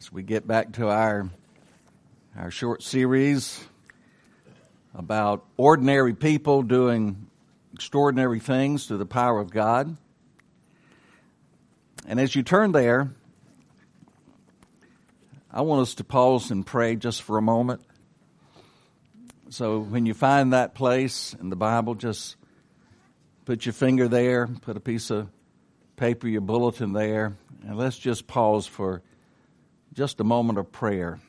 as we get back to our our short series about ordinary people doing extraordinary things through the power of God. And as you turn there, I want us to pause and pray just for a moment. So when you find that place in the Bible, just put your finger there, put a piece of paper, your bulletin there, and let's just pause for just a moment of prayer.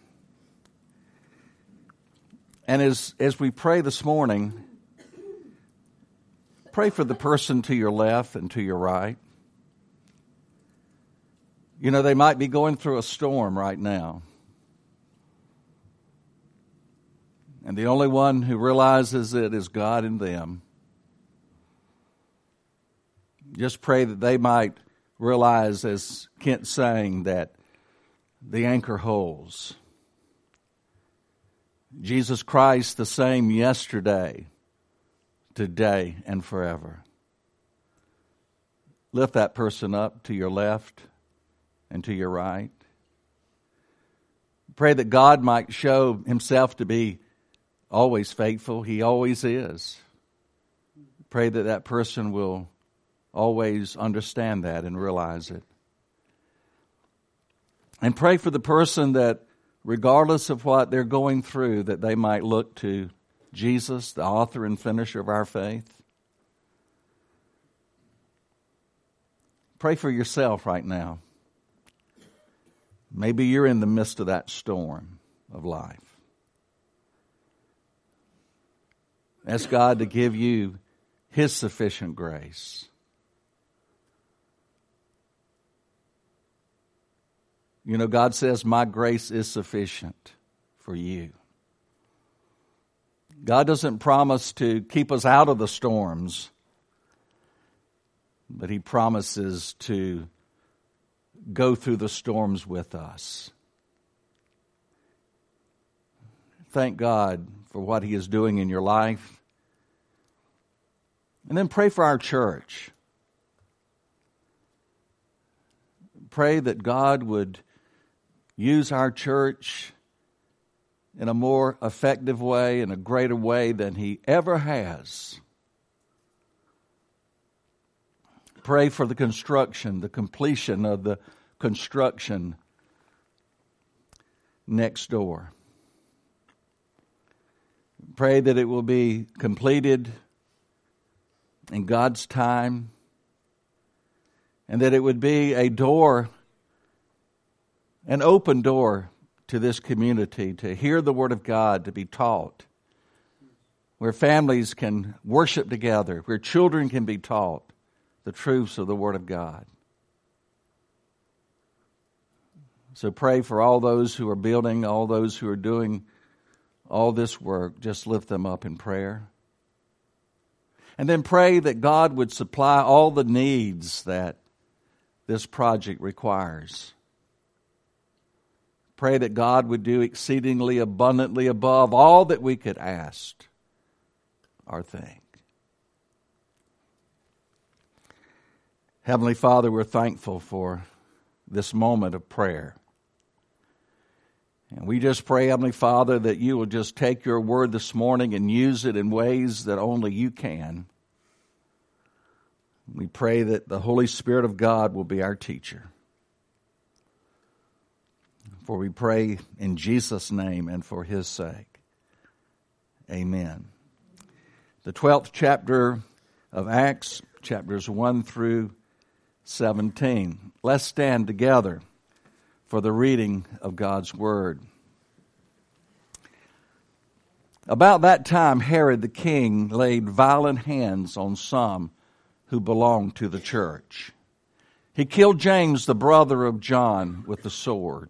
And as, as we pray this morning, pray for the person to your left and to your right. You know, they might be going through a storm right now. And the only one who realizes it is God in them. Just pray that they might realize, as Kent sang, that the anchor holds. Jesus Christ, the same yesterday, today, and forever. Lift that person up to your left and to your right. Pray that God might show himself to be always faithful. He always is. Pray that that person will always understand that and realize it. And pray for the person that, regardless of what they're going through, that they might look to Jesus, the author and finisher of our faith. Pray for yourself right now. Maybe you're in the midst of that storm of life. Ask God to give you His sufficient grace. You know, God says, My grace is sufficient for you. God doesn't promise to keep us out of the storms, but He promises to go through the storms with us. Thank God for what He is doing in your life. And then pray for our church. Pray that God would use our church in a more effective way, in a greater way than He ever has. Pray for the construction, the completion of the construction next door. Pray that it will be completed in God's time and that it would be a door an open door to this community to hear the Word of God, to be taught, where families can worship together, where children can be taught the truths of the Word of God. So pray for all those who are building, all those who are doing all this work. Just lift them up in prayer. And then pray that God would supply all the needs that this project requires. Pray that God would do exceedingly abundantly above all that we could ask or think. Heavenly Father, we're thankful for this moment of prayer. And we just pray, Heavenly Father, that you will just take your word this morning and use it in ways that only you can. We pray that the Holy Spirit of God will be our teacher. For we pray in Jesus' name and for his sake. Amen. The 12th chapter of Acts, chapters 1 through 17. Let's stand together for the reading of God's Word. About that time, Herod the king laid violent hands on some who belonged to the church. He killed James, the brother of John, with the sword.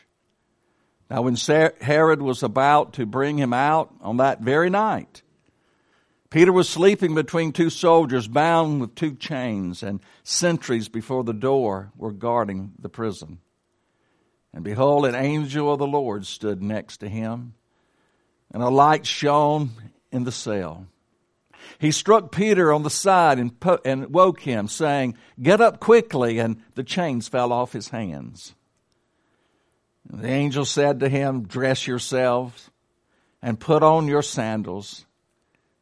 Now, when Herod was about to bring him out on that very night, Peter was sleeping between two soldiers bound with two chains, and sentries before the door were guarding the prison. And behold, an angel of the Lord stood next to him, and a light shone in the cell. He struck Peter on the side and, po- and woke him, saying, Get up quickly, and the chains fell off his hands. The angel said to him, Dress yourselves and put on your sandals.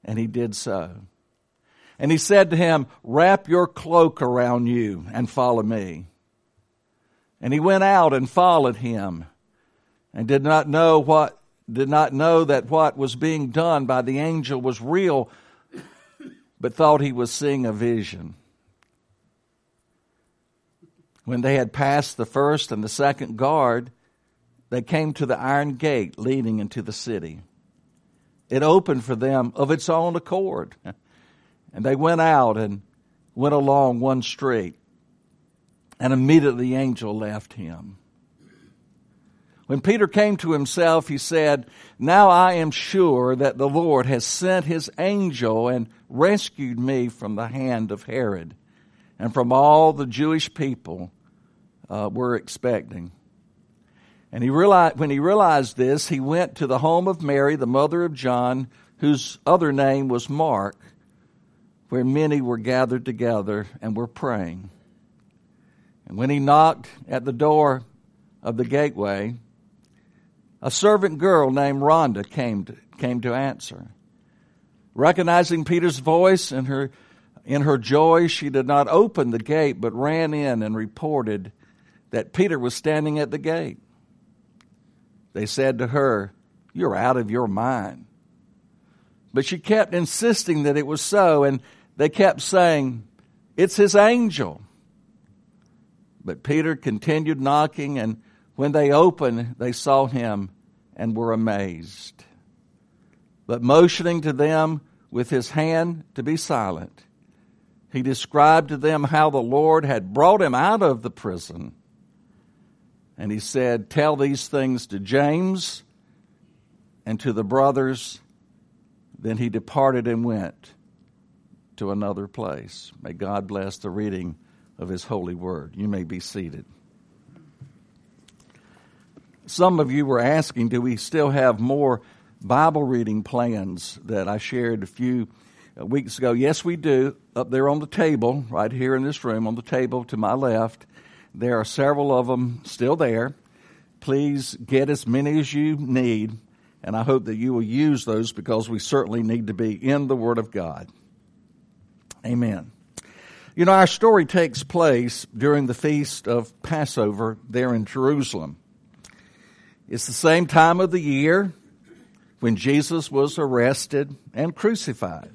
And he did so. And he said to him, Wrap your cloak around you and follow me. And he went out and followed him and did not know what did not know that what was being done by the angel was real, but thought he was seeing a vision. When they had passed the first and the second guard, they came to the iron gate leading into the city. It opened for them of its own accord. And they went out and went along one street. And immediately the angel left him. When Peter came to himself, he said, Now I am sure that the Lord has sent his angel and rescued me from the hand of Herod and from all the Jewish people uh, were expecting. And he realized, when he realized this, he went to the home of Mary, the mother of John, whose other name was Mark, where many were gathered together and were praying. And when he knocked at the door of the gateway, a servant girl named Rhoda came to, came to answer. Recognizing Peter's voice and her, in her joy, she did not open the gate, but ran in and reported that Peter was standing at the gate. They said to her, You're out of your mind. But she kept insisting that it was so, and they kept saying, It's his angel. But Peter continued knocking, and when they opened, they saw him and were amazed. But motioning to them with his hand to be silent, he described to them how the Lord had brought him out of the prison and he said, Tell these things to James and to the brothers. Then he departed and went to another place. May God bless the reading of his holy word. You may be seated. Some of you were asking, do we still have more Bible reading plans that I shared a few uh, weeks ago? Yes, we do. Up there on the table, right here in this room, on the table to my left, there are several of them still there. Please get as many as you need, and I hope that you will use those because we certainly need to be in the Word of God. Amen. You know, our story takes place during the feast of Passover there in Jerusalem. It's the same time of the year when Jesus was arrested and crucified.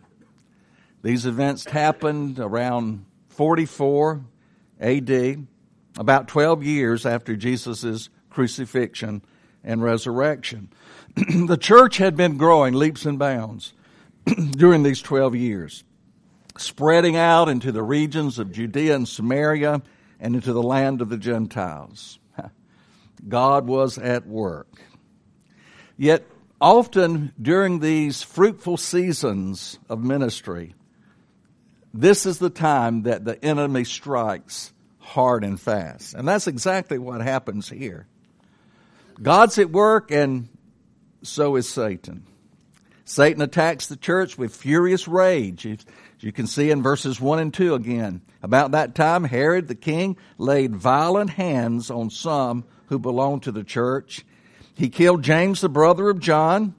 These events happened around 44 AD about 12 years after Jesus' crucifixion and resurrection. the church had been growing leaps and bounds during these 12 years, spreading out into the regions of Judea and Samaria and into the land of the Gentiles. God was at work. Yet, often during these fruitful seasons of ministry, this is the time that the enemy strikes hard and fast. And that's exactly what happens here. God's at work, and so is Satan. Satan attacks the church with furious rage. You can see in verses 1 and 2 again. About that time, Herod the king laid violent hands on some who belonged to the church. He killed James, the brother of John,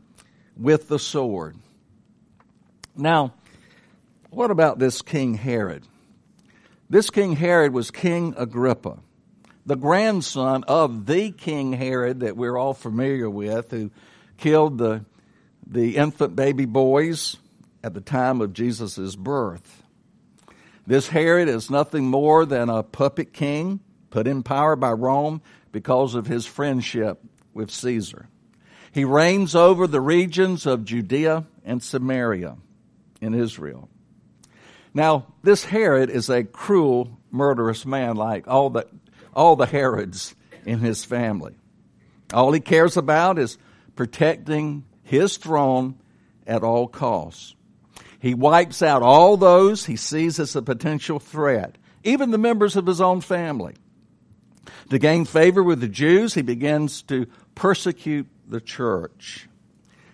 with the sword. Now, what about this King Herod? This King Herod was King Agrippa, the grandson of the King Herod that we're all familiar with, who killed the, the infant baby boys at the time of Jesus' birth. This Herod is nothing more than a puppet king put in power by Rome because of his friendship with Caesar. He reigns over the regions of Judea and Samaria in Israel. Now, this Herod is a cruel, murderous man like all the, all the Herods in his family. All he cares about is protecting his throne at all costs. He wipes out all those he sees as a potential threat, even the members of his own family. To gain favor with the Jews, he begins to persecute the church.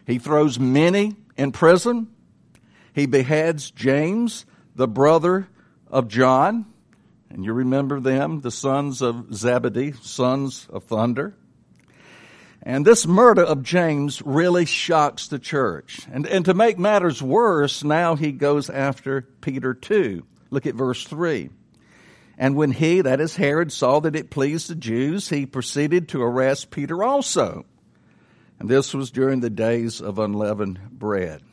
He throws many in prison. He beheads James, the brother of John. And you remember them, the sons of Zebedee, sons of thunder. And this murder of James really shocks the church. And, and to make matters worse, now he goes after Peter too. Look at verse 3. And when he, that is Herod, saw that it pleased the Jews, he proceeded to arrest Peter also. And this was during the days of unleavened bread.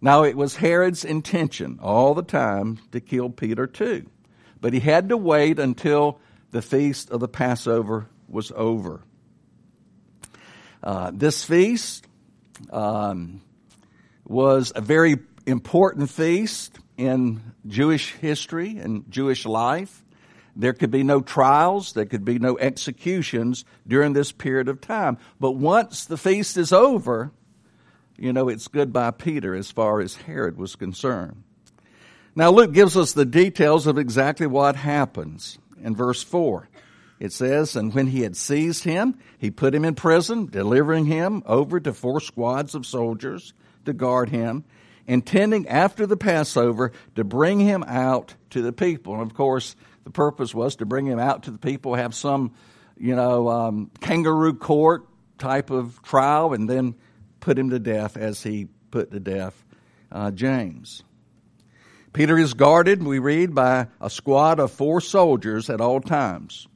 Now it was Herod's intention all the time to kill Peter too. But he had to wait until the feast of the Passover was over. Uh, this feast um, was a very important feast in Jewish history and Jewish life. There could be no trials, there could be no executions during this period of time. But once the feast is over, you know, it's goodbye Peter as far as Herod was concerned. Now, Luke gives us the details of exactly what happens in verse 4. It says, And when he had seized him, he put him in prison, delivering him over to four squads of soldiers to guard him, intending after the Passover to bring him out to the people. And of course, the purpose was to bring him out to the people, have some, you know, um, kangaroo court type of trial, and then put him to death as he put to death uh, James. Peter is guarded, we read, by a squad of four soldiers at all times.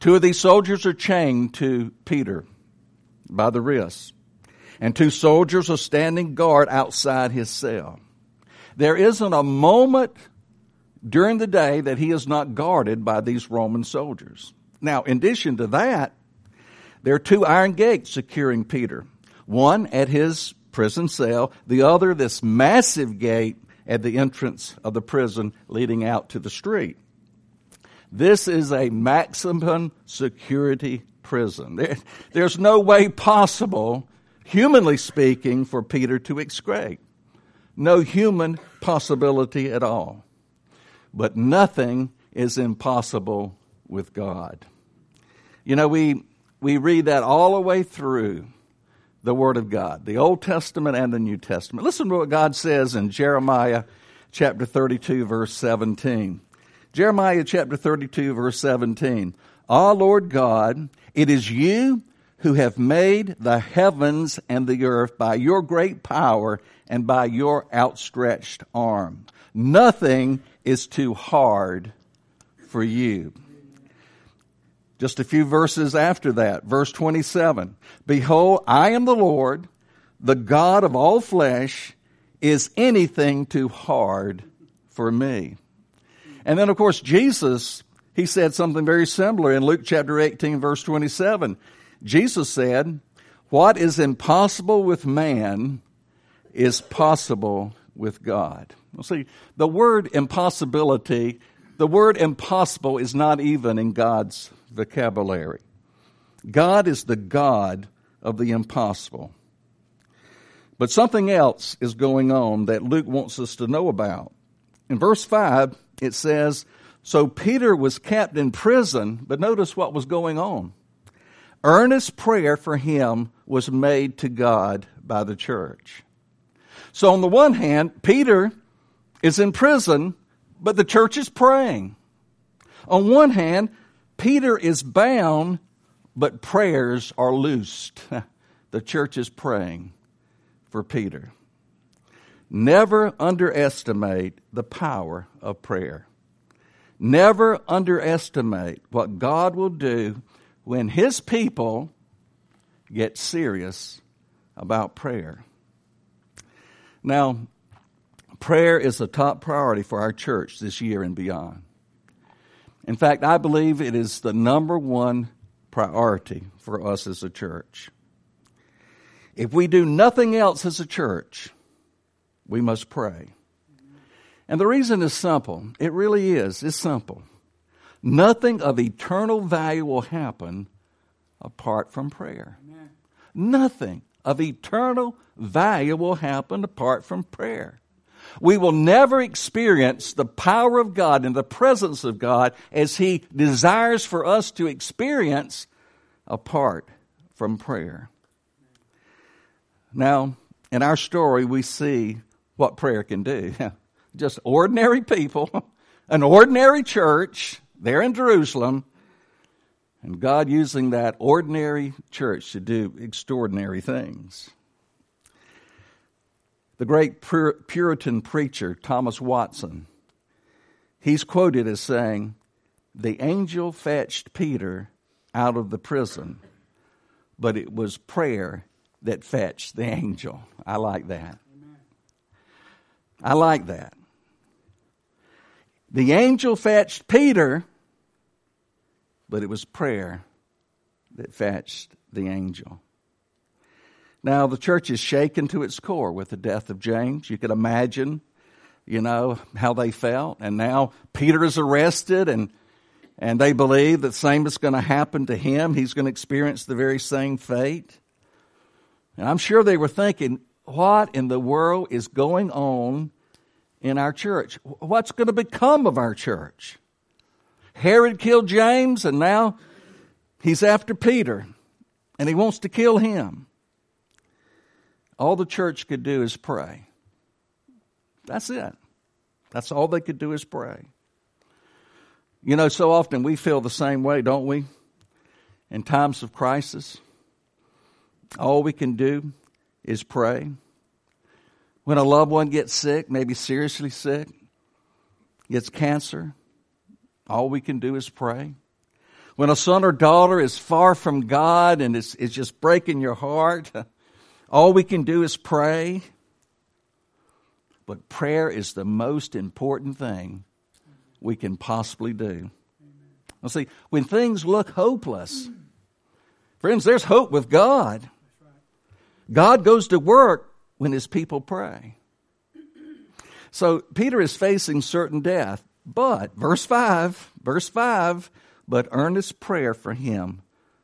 Two of these soldiers are chained to Peter by the wrists, and two soldiers are standing guard outside his cell. There isn't a moment during the day that he is not guarded by these Roman soldiers. Now, in addition to that, there are two iron gates securing Peter. One at his prison cell, the other this massive gate at the entrance of the prison leading out to the street. This is a maximum security prison. There, there's no way possible, humanly speaking, for Peter to escape. No human possibility at all. But nothing is impossible with God. You know, we, we read that all the way through the Word of God, the Old Testament and the New Testament. Listen to what God says in Jeremiah chapter 32, verse 17. Jeremiah chapter 32, verse 17. Ah, Lord God, it is you who have made the heavens and the earth by your great power and by your outstretched arm. Nothing is too hard for you. Just a few verses after that, verse 27. Behold, I am the Lord, the God of all flesh. Is anything too hard for me? And then, of course, Jesus, he said something very similar in Luke chapter 18, verse 27. Jesus said, What is impossible with man is possible with God. Well, see, the word impossibility, the word impossible is not even in God's vocabulary. God is the God of the impossible. But something else is going on that Luke wants us to know about. In verse 5, it says, So Peter was kept in prison, but notice what was going on. Earnest prayer for him was made to God by the church. So, on the one hand, Peter is in prison, but the church is praying. On one hand, Peter is bound, but prayers are loosed. the church is praying for Peter. Never underestimate the power of prayer. Never underestimate what God will do when His people get serious about prayer. Now, prayer is a top priority for our church this year and beyond. In fact, I believe it is the number one priority for us as a church. If we do nothing else as a church, we must pray. And the reason is simple. It really is. It's simple. Nothing of eternal value will happen apart from prayer. Amen. Nothing of eternal value will happen apart from prayer. We will never experience the power of God and the presence of God as He desires for us to experience apart from prayer. Now, in our story, we see what prayer can do. Just ordinary people, an ordinary church there in Jerusalem, and God using that ordinary church to do extraordinary things. The great Puritan preacher, Thomas Watson, he's quoted as saying, The angel fetched Peter out of the prison, but it was prayer that fetched the angel. I like that. I like that. The angel fetched Peter, but it was prayer that fetched the angel. Now, the church is shaken to its core with the death of James. You can imagine, you know, how they felt. And now Peter is arrested, and, and they believe that the same is going to happen to him. He's going to experience the very same fate. And I'm sure they were thinking, what in the world is going on in our church? What's going to become of our church? Herod killed James, and now he's after Peter, and he wants to kill him. All the church could do is pray. That's it. That's all they could do is pray. You know, so often we feel the same way, don't we? In times of crisis. All we can do is pray. When a loved one gets sick, maybe seriously sick, gets cancer, all we can do is pray. When a son or daughter is far from God and it's, it's just breaking your heart, all we can do is pray. But prayer is the most important thing we can possibly do. Well, see, when things look hopeless, friends, there's hope with God. God goes to work when his people pray. So Peter is facing certain death, but, verse 5, verse 5, but earnest prayer for him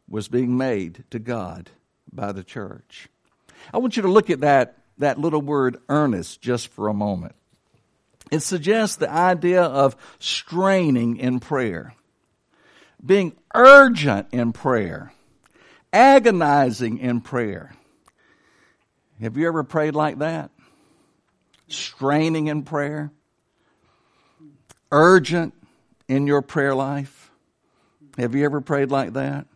was being made to God by the church. I want you to look at that, that little word earnest just for a moment. It suggests the idea of straining in prayer, being urgent in prayer, agonizing in prayer. Have you ever prayed like that? Straining in prayer? Urgent in your prayer life? Have you ever prayed like that?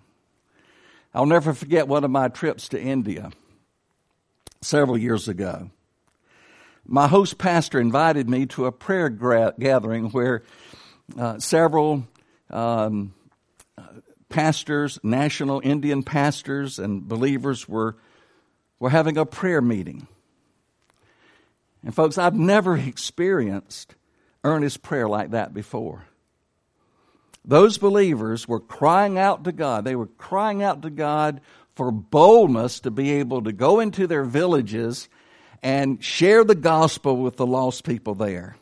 I'll never forget one of my trips to India several years ago. My host pastor invited me to a prayer gra- gathering where uh, several um, pastors, national Indian pastors, and believers were we're having a prayer meeting. And folks, I've never experienced earnest prayer like that before. Those believers were crying out to God. They were crying out to God for boldness to be able to go into their villages and share the gospel with the lost people there.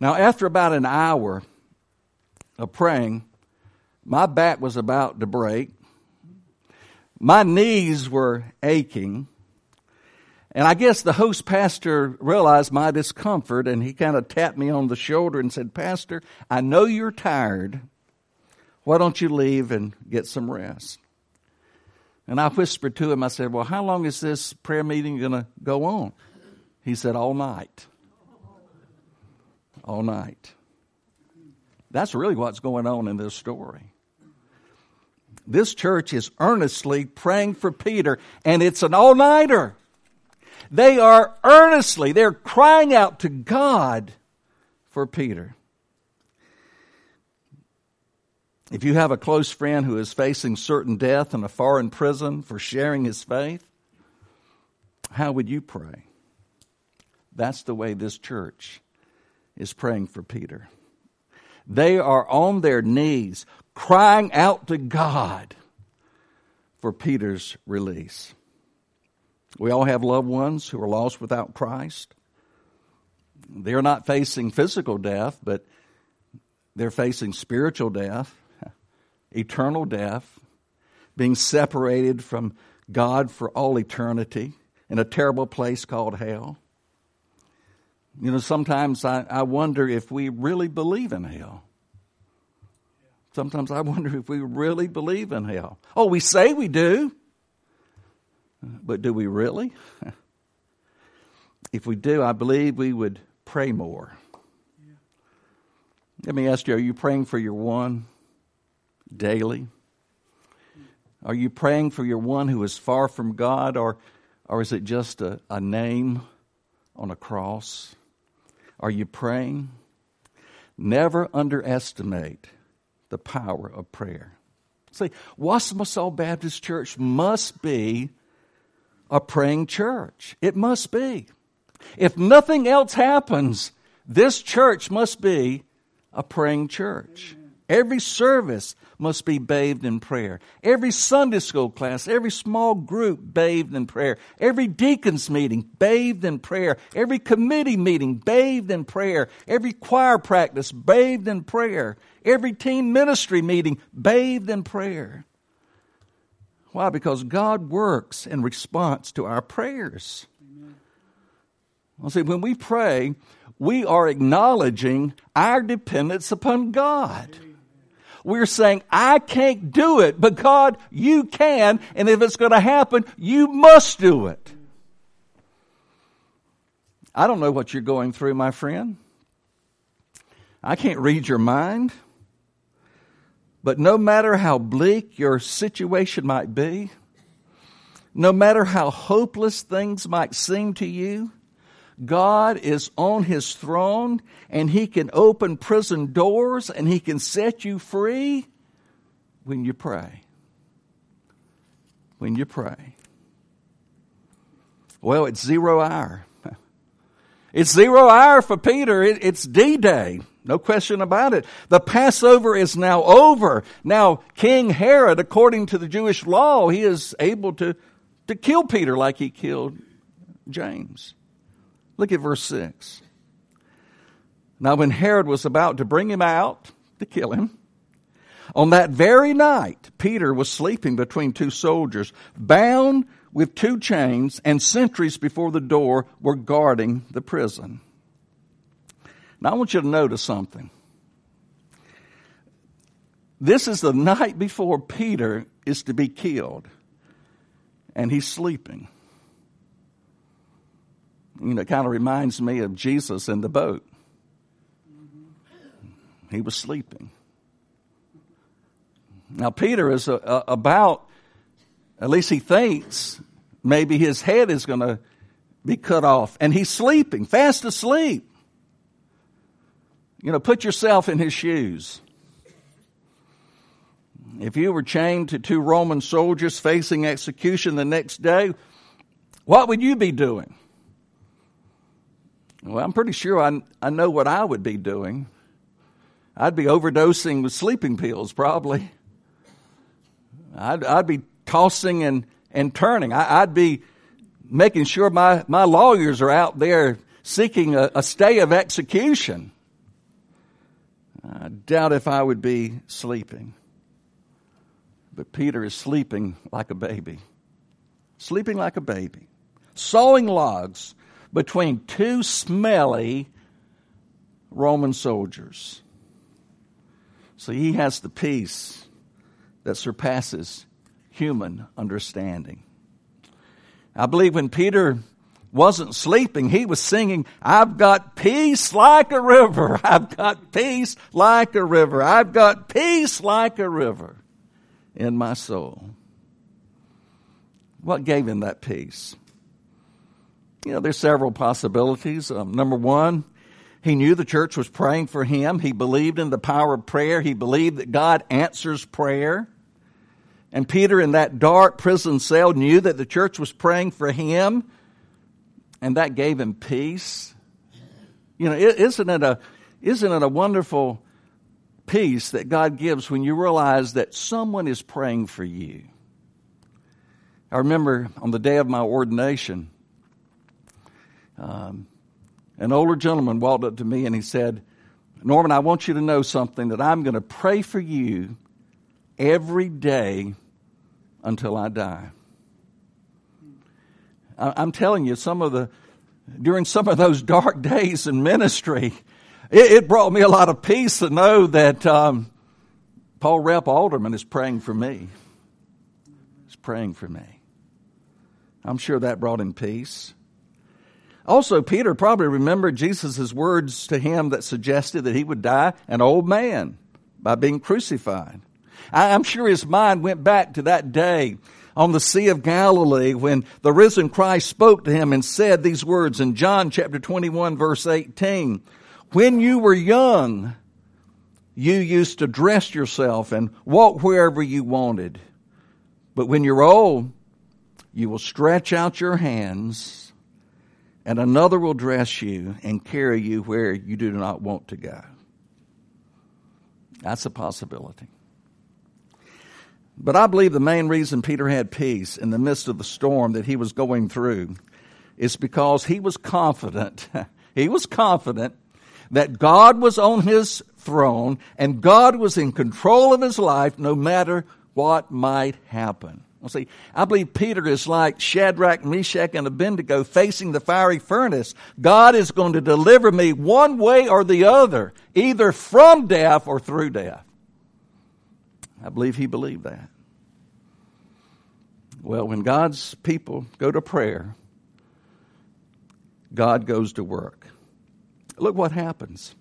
Now, after about an hour of praying, my back was about to break. My knees were aching. And I guess the host pastor realized my discomfort and he kind of tapped me on the shoulder and said, Pastor, I know you're tired. Why don't you leave and get some rest? And I whispered to him, I said, Well, how long is this prayer meeting going to go on? He said, All night. All night. That's really what's going on in this story. This church is earnestly praying for Peter, and it's an all nighter. They are earnestly, they're crying out to God for Peter. If you have a close friend who is facing certain death in a foreign prison for sharing his faith, how would you pray? That's the way this church is praying for Peter. They are on their knees, crying out to God for Peter's release. We all have loved ones who are lost without Christ. They're not facing physical death, but they're facing spiritual death, eternal death, being separated from God for all eternity in a terrible place called hell. You know, sometimes I, I wonder if we really believe in hell. Sometimes I wonder if we really believe in hell. Oh, we say we do, but do we really? if we do, I believe we would pray more. Let me ask you are you praying for your one daily? Are you praying for your one who is far from God, or, or is it just a, a name on a cross? Are you praying? Never underestimate the power of prayer. See, Wassamassaw Baptist Church must be a praying church. It must be. If nothing else happens, this church must be a praying church. Every service must be bathed in prayer. Every Sunday school class, every small group bathed in prayer. Every deacon's meeting bathed in prayer. Every committee meeting bathed in prayer. Every choir practice bathed in prayer. Every teen ministry meeting bathed in prayer. Why? Because God works in response to our prayers. Well, see, when we pray, we are acknowledging our dependence upon God. We're saying, I can't do it, but God, you can, and if it's going to happen, you must do it. I don't know what you're going through, my friend. I can't read your mind. But no matter how bleak your situation might be, no matter how hopeless things might seem to you, God is on his throne and he can open prison doors and he can set you free when you pray. When you pray. Well, it's zero hour. It's zero hour for Peter. It's D Day. No question about it. The Passover is now over. Now, King Herod, according to the Jewish law, he is able to, to kill Peter like he killed James. Look at verse 6. Now, when Herod was about to bring him out to kill him, on that very night, Peter was sleeping between two soldiers, bound with two chains, and sentries before the door were guarding the prison. Now, I want you to notice something. This is the night before Peter is to be killed, and he's sleeping you know, kind of reminds me of Jesus in the boat. He was sleeping. Now, Peter is a, a, about, at least he thinks, maybe his head is going to be cut off, and he's sleeping, fast asleep. You know, put yourself in his shoes. If you were chained to two Roman soldiers facing execution the next day, what would you be doing? Well, I'm pretty sure I, I know what I would be doing. I'd be overdosing with sleeping pills, probably. I'd, I'd be tossing and, and turning. I, would be making sure my, my lawyers are out there seeking a, a stay of execution. I doubt if I would be sleeping. But Peter is sleeping like a baby. Sleeping like a baby. Sawing logs between two smelly Roman soldiers. So he has the peace that surpasses human understanding. I believe when Peter wasn't sleeping, he was singing, I've got peace like a river. I've got peace like a river. I've got peace like a river in my soul. What gave him that peace? You know, there's several possibilities. Um, number one, he knew the church was praying for him. He believed in the power of prayer. He believed that God answers prayer. And Peter, in that dark prison cell, knew that the church was praying for him, and that gave him peace. You know, isn't it a, isn't it a wonderful peace that God gives when you realize that someone is praying for you? I remember on the day of my ordination, um, an older gentleman walked up to me and he said, Norman, I want you to know something that I'm going to pray for you every day until I die. I'm telling you, some of the, during some of those dark days in ministry, it, it brought me a lot of peace to know that um, Paul Rep Alderman is praying for me. He's praying for me. I'm sure that brought him peace. Also, Peter probably remembered Jesus' words to him that suggested that he would die an old man by being crucified. I'm sure his mind went back to that day on the Sea of Galilee when the risen Christ spoke to him and said these words in John chapter 21 verse 18. When you were young, you used to dress yourself and walk wherever you wanted. But when you're old, you will stretch out your hands and another will dress you and carry you where you do not want to go. That's a possibility. But I believe the main reason Peter had peace in the midst of the storm that he was going through is because he was confident. he was confident that God was on his throne and God was in control of his life no matter what might happen. Well, see, I believe Peter is like Shadrach, Meshach, and Abednego facing the fiery furnace. God is going to deliver me one way or the other, either from death or through death. I believe he believed that. Well, when God's people go to prayer, God goes to work. Look what happens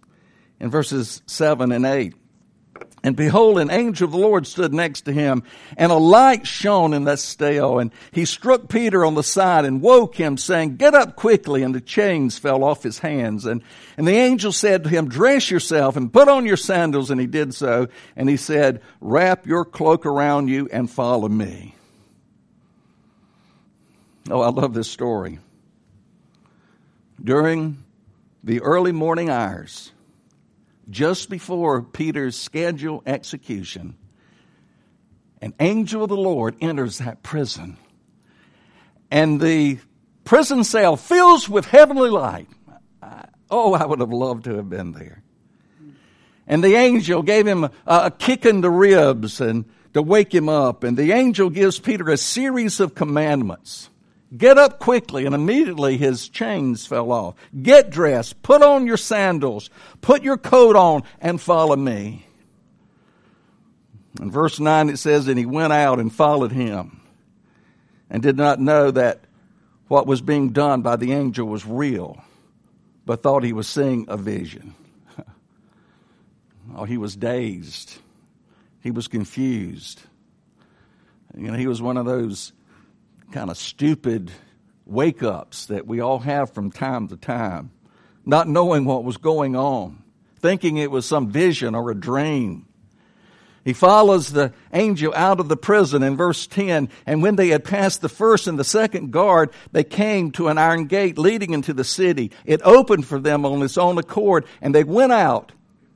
in verses 7 and 8. And behold, an angel of the Lord stood next to him, and a light shone in that stale. And he struck Peter on the side and woke him, saying, Get up quickly. And the chains fell off his hands. And, and the angel said to him, Dress yourself and put on your sandals. And he did so. And he said, Wrap your cloak around you and follow me. Oh, I love this story. During the early morning hours, just before Peter's scheduled execution, an angel of the Lord enters that prison. And the prison cell fills with heavenly light. Oh, I would have loved to have been there. And the angel gave him a, a kick in the ribs and to wake him up. And the angel gives Peter a series of commandments. Get up quickly. And immediately his chains fell off. Get dressed. Put on your sandals. Put your coat on and follow me. In verse 9 it says, And he went out and followed him and did not know that what was being done by the angel was real, but thought he was seeing a vision. oh, he was dazed. He was confused. You know, he was one of those kind of stupid wake ups that we all have from time to time, not knowing what was going on, thinking it was some vision or a dream. He follows the angel out of the prison in verse 10. And when they had passed the first and the second guard, they came to an iron gate leading into the city. It opened for them on its own accord, and they went out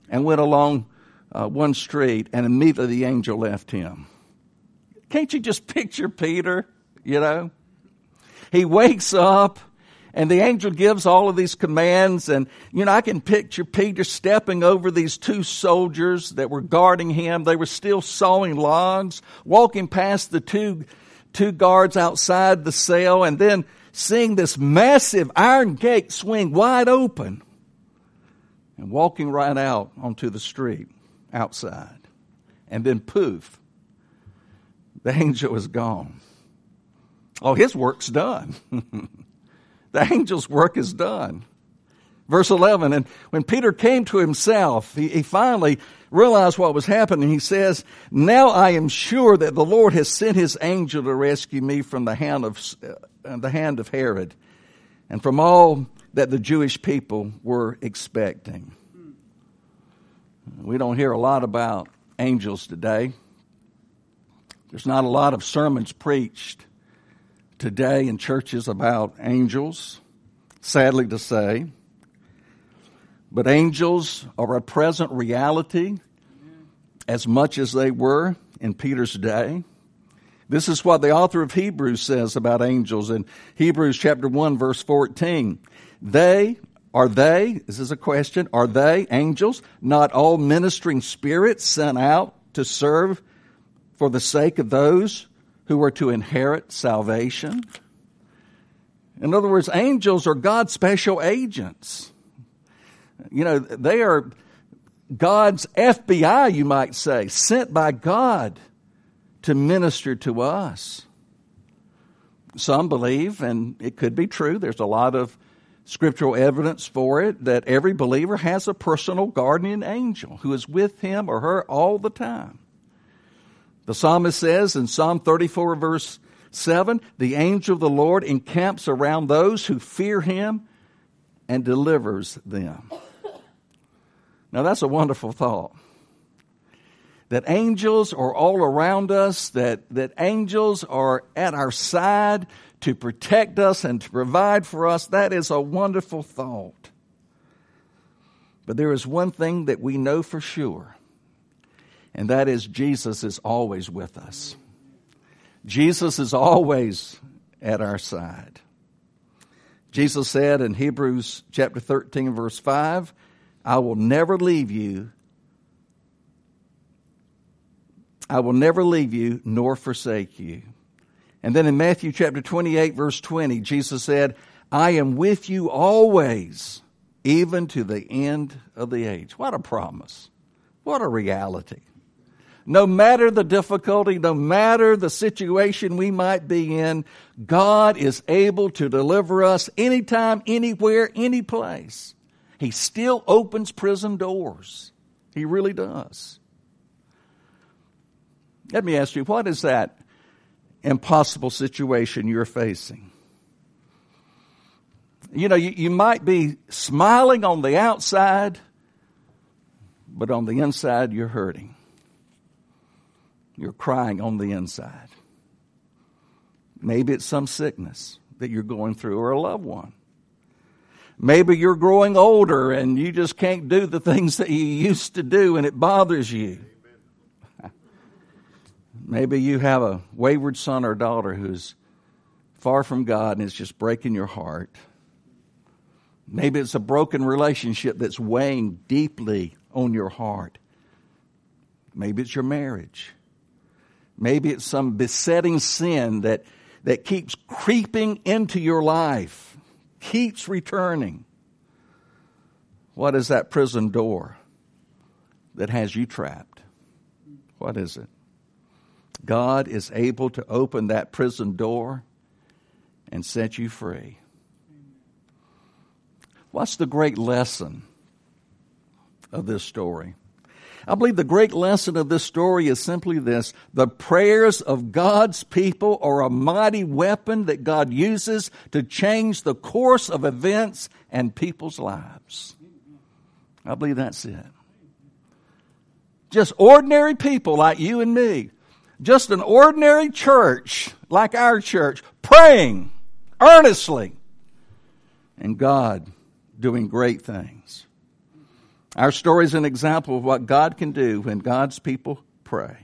and went along uh, one street, and immediately the angel left him. Can't you just picture Peter? You know? He wakes up and the angel gives all of these commands and you know i can picture peter stepping over these two soldiers that were guarding him. They were still sawing logs walking past the two two guards outside the cell and then seeing this massive iron gate swing wide open and walking right out onto the street outside. And then poof the angel is gone Oh, his work's done. the angel's work is done. Verse 11, and when Peter came to himself, he, he, finally realized what was happening. He says, Now I am sure that the Lord has sent his angel to rescue me from the hand of, uh, the hand of Herod and from all that the Jewish people were expecting. We don't hear a lot about angels today. There's not a lot of sermons preached today in churches about angels, sadly to say. But angels are a present reality as much as they were in Peter's day. This is what the author of Hebrews says about angels in Hebrews chapter 1 verse 14. They, are they, this is a question, are they, angels, not all ministering spirits sent out to serve for the sake of those who are to inherit salvation. In other words, angels are God's special agents. You know, they are God's FBI, you might say, sent by God to minister to us. Some believe, and it could be true, there's a lot of scriptural evidence for it, that every believer has a personal guardian angel who is with him or her all the time. The psalmist says in Psalm 34, verse 7 The angel of the Lord encamps around those who fear him and delivers them. Now, that's a wonderful thought. That angels are all around us, that, that angels are at our side to protect us and to provide for us. That is a wonderful thought. But there is one thing that we know for sure, and that is Jesus is always with us. Jesus is always at our side. Jesus said in Hebrews chapter 13, verse 5, I will never leave you. I will never leave you nor forsake you. And then in Matthew chapter 28, verse 20, Jesus said, I am with you always, even to the end of the age. What a promise. What a reality. No matter the difficulty, no matter the situation we might be in, God is able to deliver us anytime, anywhere, any place. He still opens prison doors. He really does. Let me ask you, what is that impossible situation you're facing? You know, you, you might be smiling on the outside, but on the inside, you're hurting. You're crying on the inside. Maybe it's some sickness that you're going through or a loved one. Maybe you're growing older and you just can't do the things that you used to do and it bothers you. Maybe you have a wayward son or daughter who's far from God and it's just breaking your heart. Maybe it's a broken relationship that's weighing deeply on your heart. Maybe it's your marriage. Maybe it's some besetting sin that, that keeps creeping into your life, keeps returning. What is that prison door that has you trapped? What is it? God is able to open that prison door and set you free. What's the great lesson of this story? I believe the great lesson of this story is simply this the prayers of God's people are a mighty weapon that God uses to change the course of events and people's lives. I believe that's it. Just ordinary people like you and me, just an ordinary church like our church, praying earnestly, and God doing great things. Our story is an example of what God can do when God's people pray.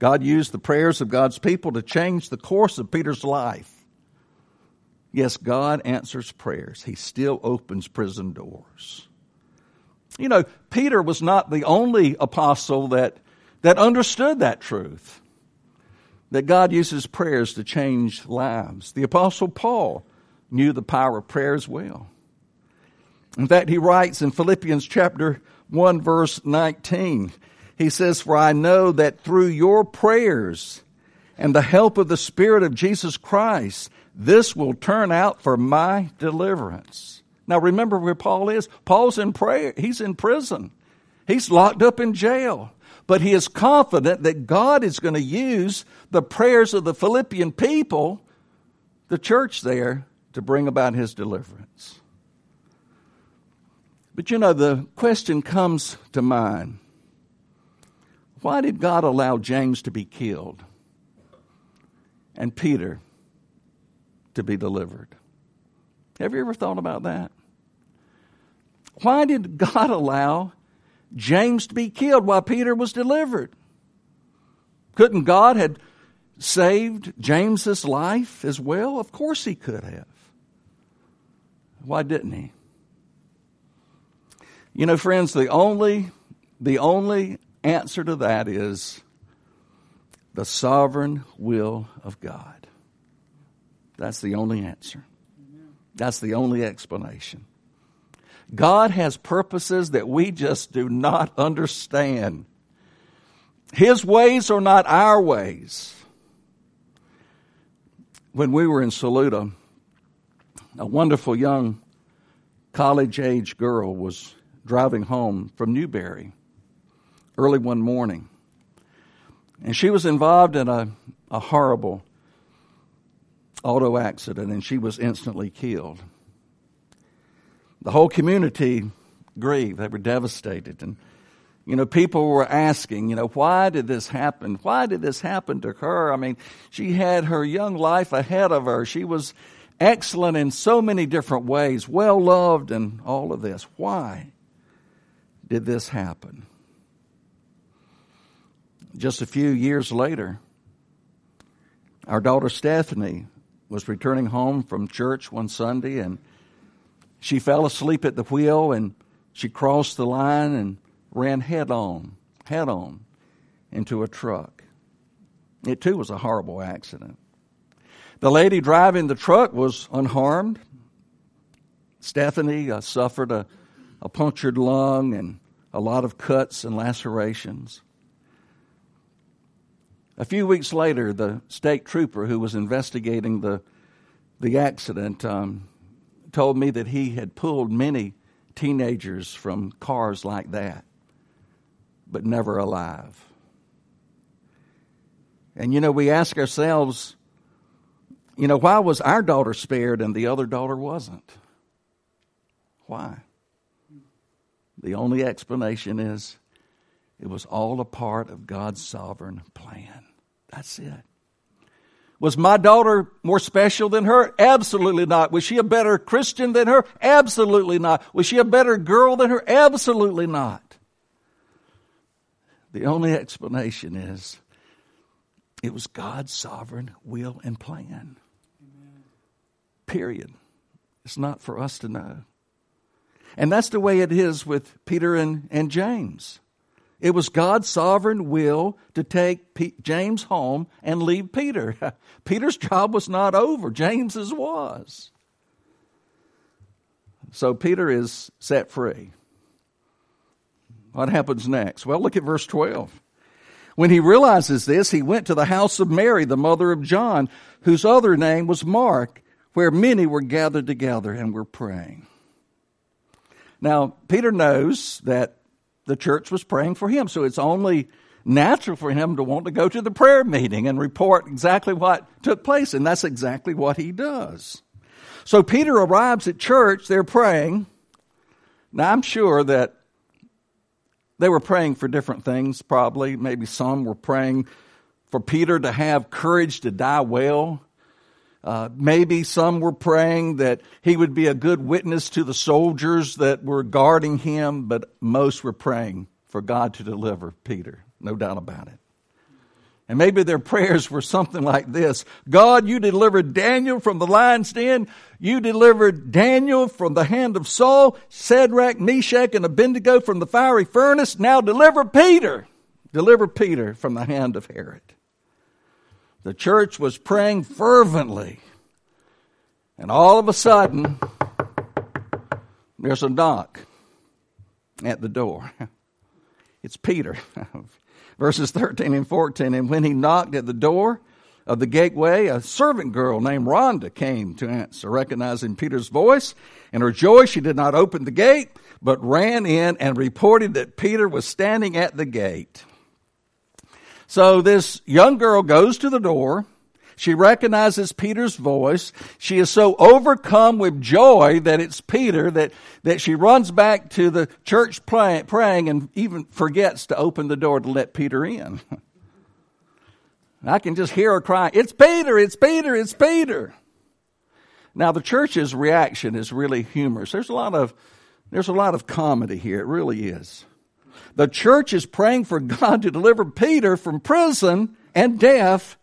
God used the prayers of God's people to change the course of Peter's life. Yes, God answers prayers. He still opens prison doors. You know, Peter was not the only apostle that, that understood that truth. That God uses prayers to change lives. The apostle Paul knew the power of prayer as well. In fact, he writes in Philippians chapter 1 verse 19, he says, For I know that through your prayers and the help of the Spirit of Jesus Christ, this will turn out for my deliverance. Now remember where Paul is. Paul's in prayer. He's in prison. He's locked up in jail. But he is confident that God is going to use the prayers of the Philippian people, the church there, to bring about his deliverance. But you know, the question comes to mind why did God allow James to be killed and Peter to be delivered? Have you ever thought about that? Why did God allow James to be killed while Peter was delivered? Couldn't God have saved James's life as well? Of course he could have. Why didn't he? You know, friends, the only, the only answer to that is the sovereign will of God. That's the only answer. That's the only explanation. God has purposes that we just do not understand. His ways are not our ways. When we were in Saluda, a wonderful young college age girl was driving home from Newberry early one morning. And she was involved in a, a horrible auto accident and she was instantly killed. The whole community grieved. They were devastated. And, you know, people were asking, you know, why did this happen? Why did this happen to her? I mean, she had her young life ahead of her. She was excellent in so many different ways, well loved and all of this. Why did this happen? Just a few years later, our daughter Stephanie was returning home from church one Sunday and she fell asleep at the wheel and she crossed the line and ran head on, head on into a truck. It too was a horrible accident. The lady driving the truck was unharmed. Stephanie uh, suffered a, a punctured lung and a lot of cuts and lacerations. A few weeks later, the state trooper who was investigating the, the accident um, told me that he had pulled many teenagers from cars like that, but never alive. And you know, we ask ourselves, you know, why was our daughter spared and the other daughter wasn't? Why? The only explanation is it was all a part of God's sovereign plan. That's it. Was my daughter more special than her? Absolutely not. Was she a better Christian than her? Absolutely not. Was she a better girl than her? Absolutely not. The only explanation is it was God's sovereign will and plan. Period. It's not for us to know. And that's the way it is with Peter and, and James. It was God's sovereign will to take P- James home and leave Peter. Peter's job was not over, James's was. So Peter is set free. What happens next? Well, look at verse 12. When he realizes this, he went to the house of Mary, the mother of John, whose other name was Mark, where many were gathered together and were praying. Now, Peter knows that the church was praying for him. So it's only natural for him to want to go to the prayer meeting and report exactly what took place. And that's exactly what he does. So Peter arrives at church, they're praying. Now I'm sure that they were praying for different things, probably. Maybe some were praying for Peter to have courage to die well. Uh, maybe some were praying that he would be a good witness to the soldiers that were guarding him, but most were praying for God to deliver Peter, no doubt about it. And maybe their prayers were something like this God, you delivered Daniel from the lion's den. You delivered Daniel from the hand of Saul, Shadrach, Meshach, and Abednego from the fiery furnace. Now deliver Peter. Deliver Peter from the hand of Herod. The church was praying fervently. And all of a sudden, there's a knock at the door. It's Peter. Verses 13 and 14. And when he knocked at the door of the gateway, a servant girl named Rhoda came to answer, recognizing Peter's voice. In her joy, she did not open the gate, but ran in and reported that Peter was standing at the gate. So this young girl goes to the door. She recognizes Peter's voice. She is so overcome with joy that it's Peter that, that she runs back to the church praying and even forgets to open the door to let Peter in. I can just hear her crying, It's Peter, it's Peter, it's Peter. Now the church's reaction is really humorous. There's a lot of, there's a lot of comedy here. It really is. The church is praying for God to deliver Peter from prison and death,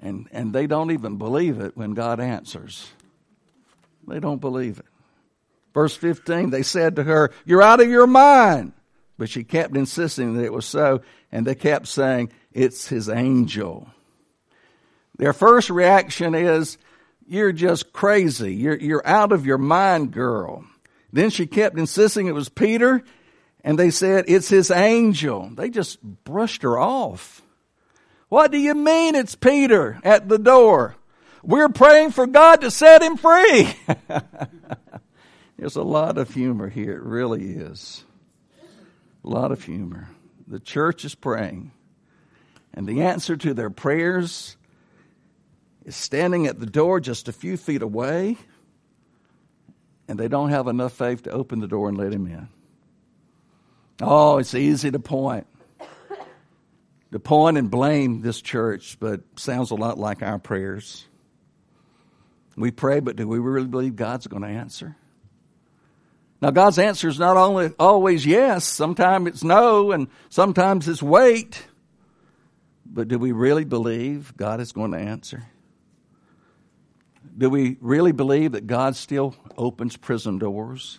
and, and they don't even believe it when God answers. They don't believe it. Verse 15, they said to her, You're out of your mind. But she kept insisting that it was so, and they kept saying, it's his angel. Their first reaction is, You're just crazy. You're, you're out of your mind, girl. Then she kept insisting it was Peter, and they said, It's his angel. They just brushed her off. What do you mean it's Peter at the door? We're praying for God to set him free. There's a lot of humor here. It really is. A lot of humor. The church is praying. And the answer to their prayers is standing at the door just a few feet away, and they don't have enough faith to open the door and let him in. Oh, it's easy to point. To point and blame this church, but sounds a lot like our prayers. We pray, but do we really believe God's going to answer? Now, God's answer is not only always yes, sometimes it's no, and sometimes it's wait. But do we really believe God is going to answer? Do we really believe that God still opens prison doors?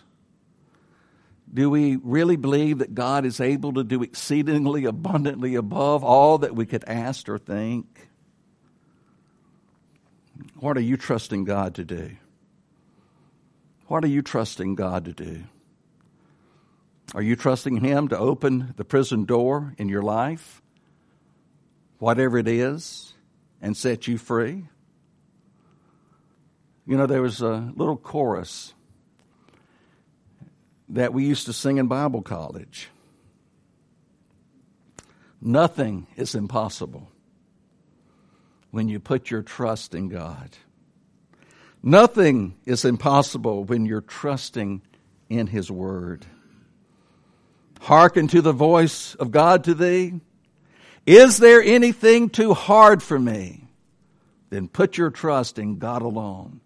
Do we really believe that God is able to do exceedingly abundantly above all that we could ask or think? What are you trusting God to do? What are you trusting God to do? Are you trusting Him to open the prison door in your life, whatever it is, and set you free? You know, there was a little chorus that we used to sing in Bible college. Nothing is impossible when you put your trust in God. Nothing is impossible when you're trusting in His Word. Hearken to the voice of God to thee. Is there anything too hard for me? Then put your trust in God alone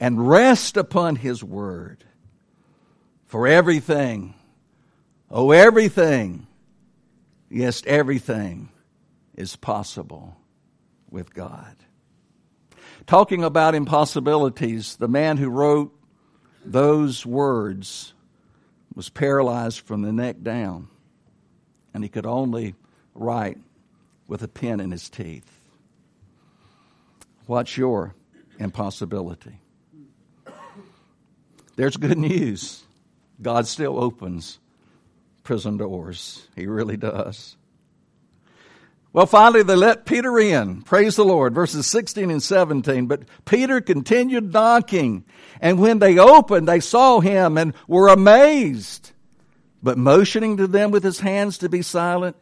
and rest upon His Word. For everything, oh, everything, yes, everything is possible with God. Talking about impossibilities, the man who wrote those words was paralyzed from the neck down, and he could only write with a pen in his teeth. What's your impossibility? There's good news. God still opens prison doors. He really does. Well, finally, they let Peter in. Praise the Lord. Verses 16 and 17. But Peter continued knocking. And when they opened, they saw him and were amazed. But motioning to them with his hands to be silent,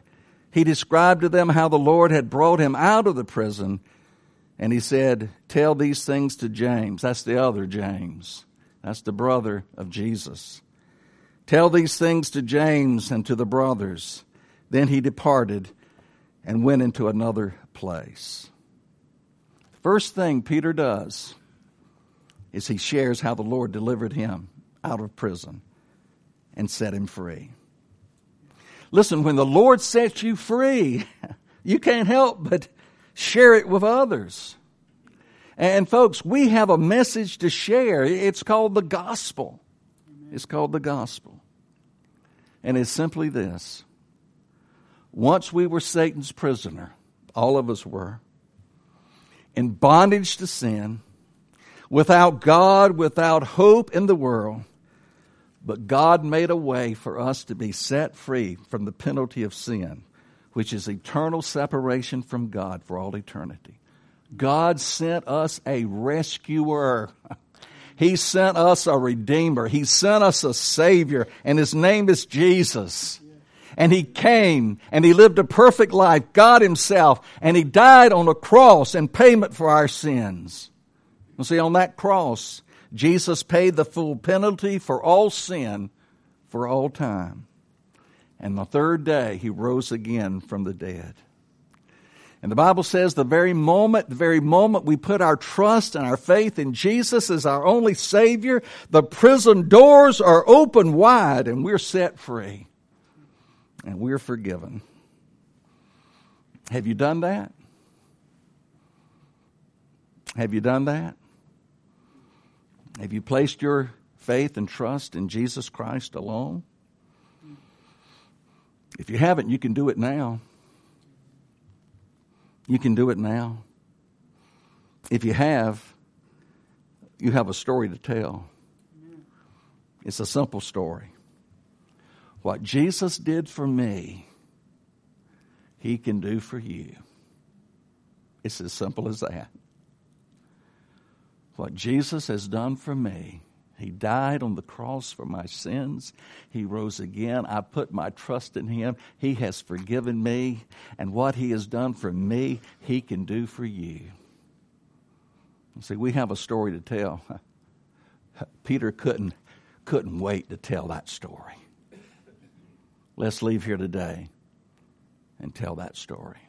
he described to them how the Lord had brought him out of the prison. And he said, Tell these things to James. That's the other James. That's the brother of Jesus. Tell these things to James and to the brothers. Then he departed and went into another place. First thing Peter does is he shares how the Lord delivered him out of prison and set him free. Listen, when the Lord sets you free, you can't help but share it with others. And folks, we have a message to share. It's called the gospel. It's called the gospel. And it's simply this once we were Satan's prisoner, all of us were, in bondage to sin, without God, without hope in the world. But God made a way for us to be set free from the penalty of sin, which is eternal separation from God for all eternity. God sent us a rescuer. He sent us a redeemer. He sent us a savior, and his name is Jesus and he came and he lived a perfect life, God himself, and he died on a cross in payment for our sins. You see, on that cross, Jesus paid the full penalty for all sin for all time. And the third day, he rose again from the dead. And the Bible says the very moment, the very moment we put our trust and our faith in Jesus as our only Savior, the prison doors are open wide and we're set free and we're forgiven. Have you done that? Have you done that? Have you placed your faith and trust in Jesus Christ alone? If you haven't, you can do it now. You can do it now. If you have, you have a story to tell. It's a simple story. What Jesus did for me, He can do for you. It's as simple as that. What Jesus has done for me, He died on the cross for my sins. He rose again. I put my trust in Him. He has forgiven me. And what He has done for me, He can do for you. See, we have a story to tell. Peter couldn't, couldn't wait to tell that story. Let's leave here today and tell that story.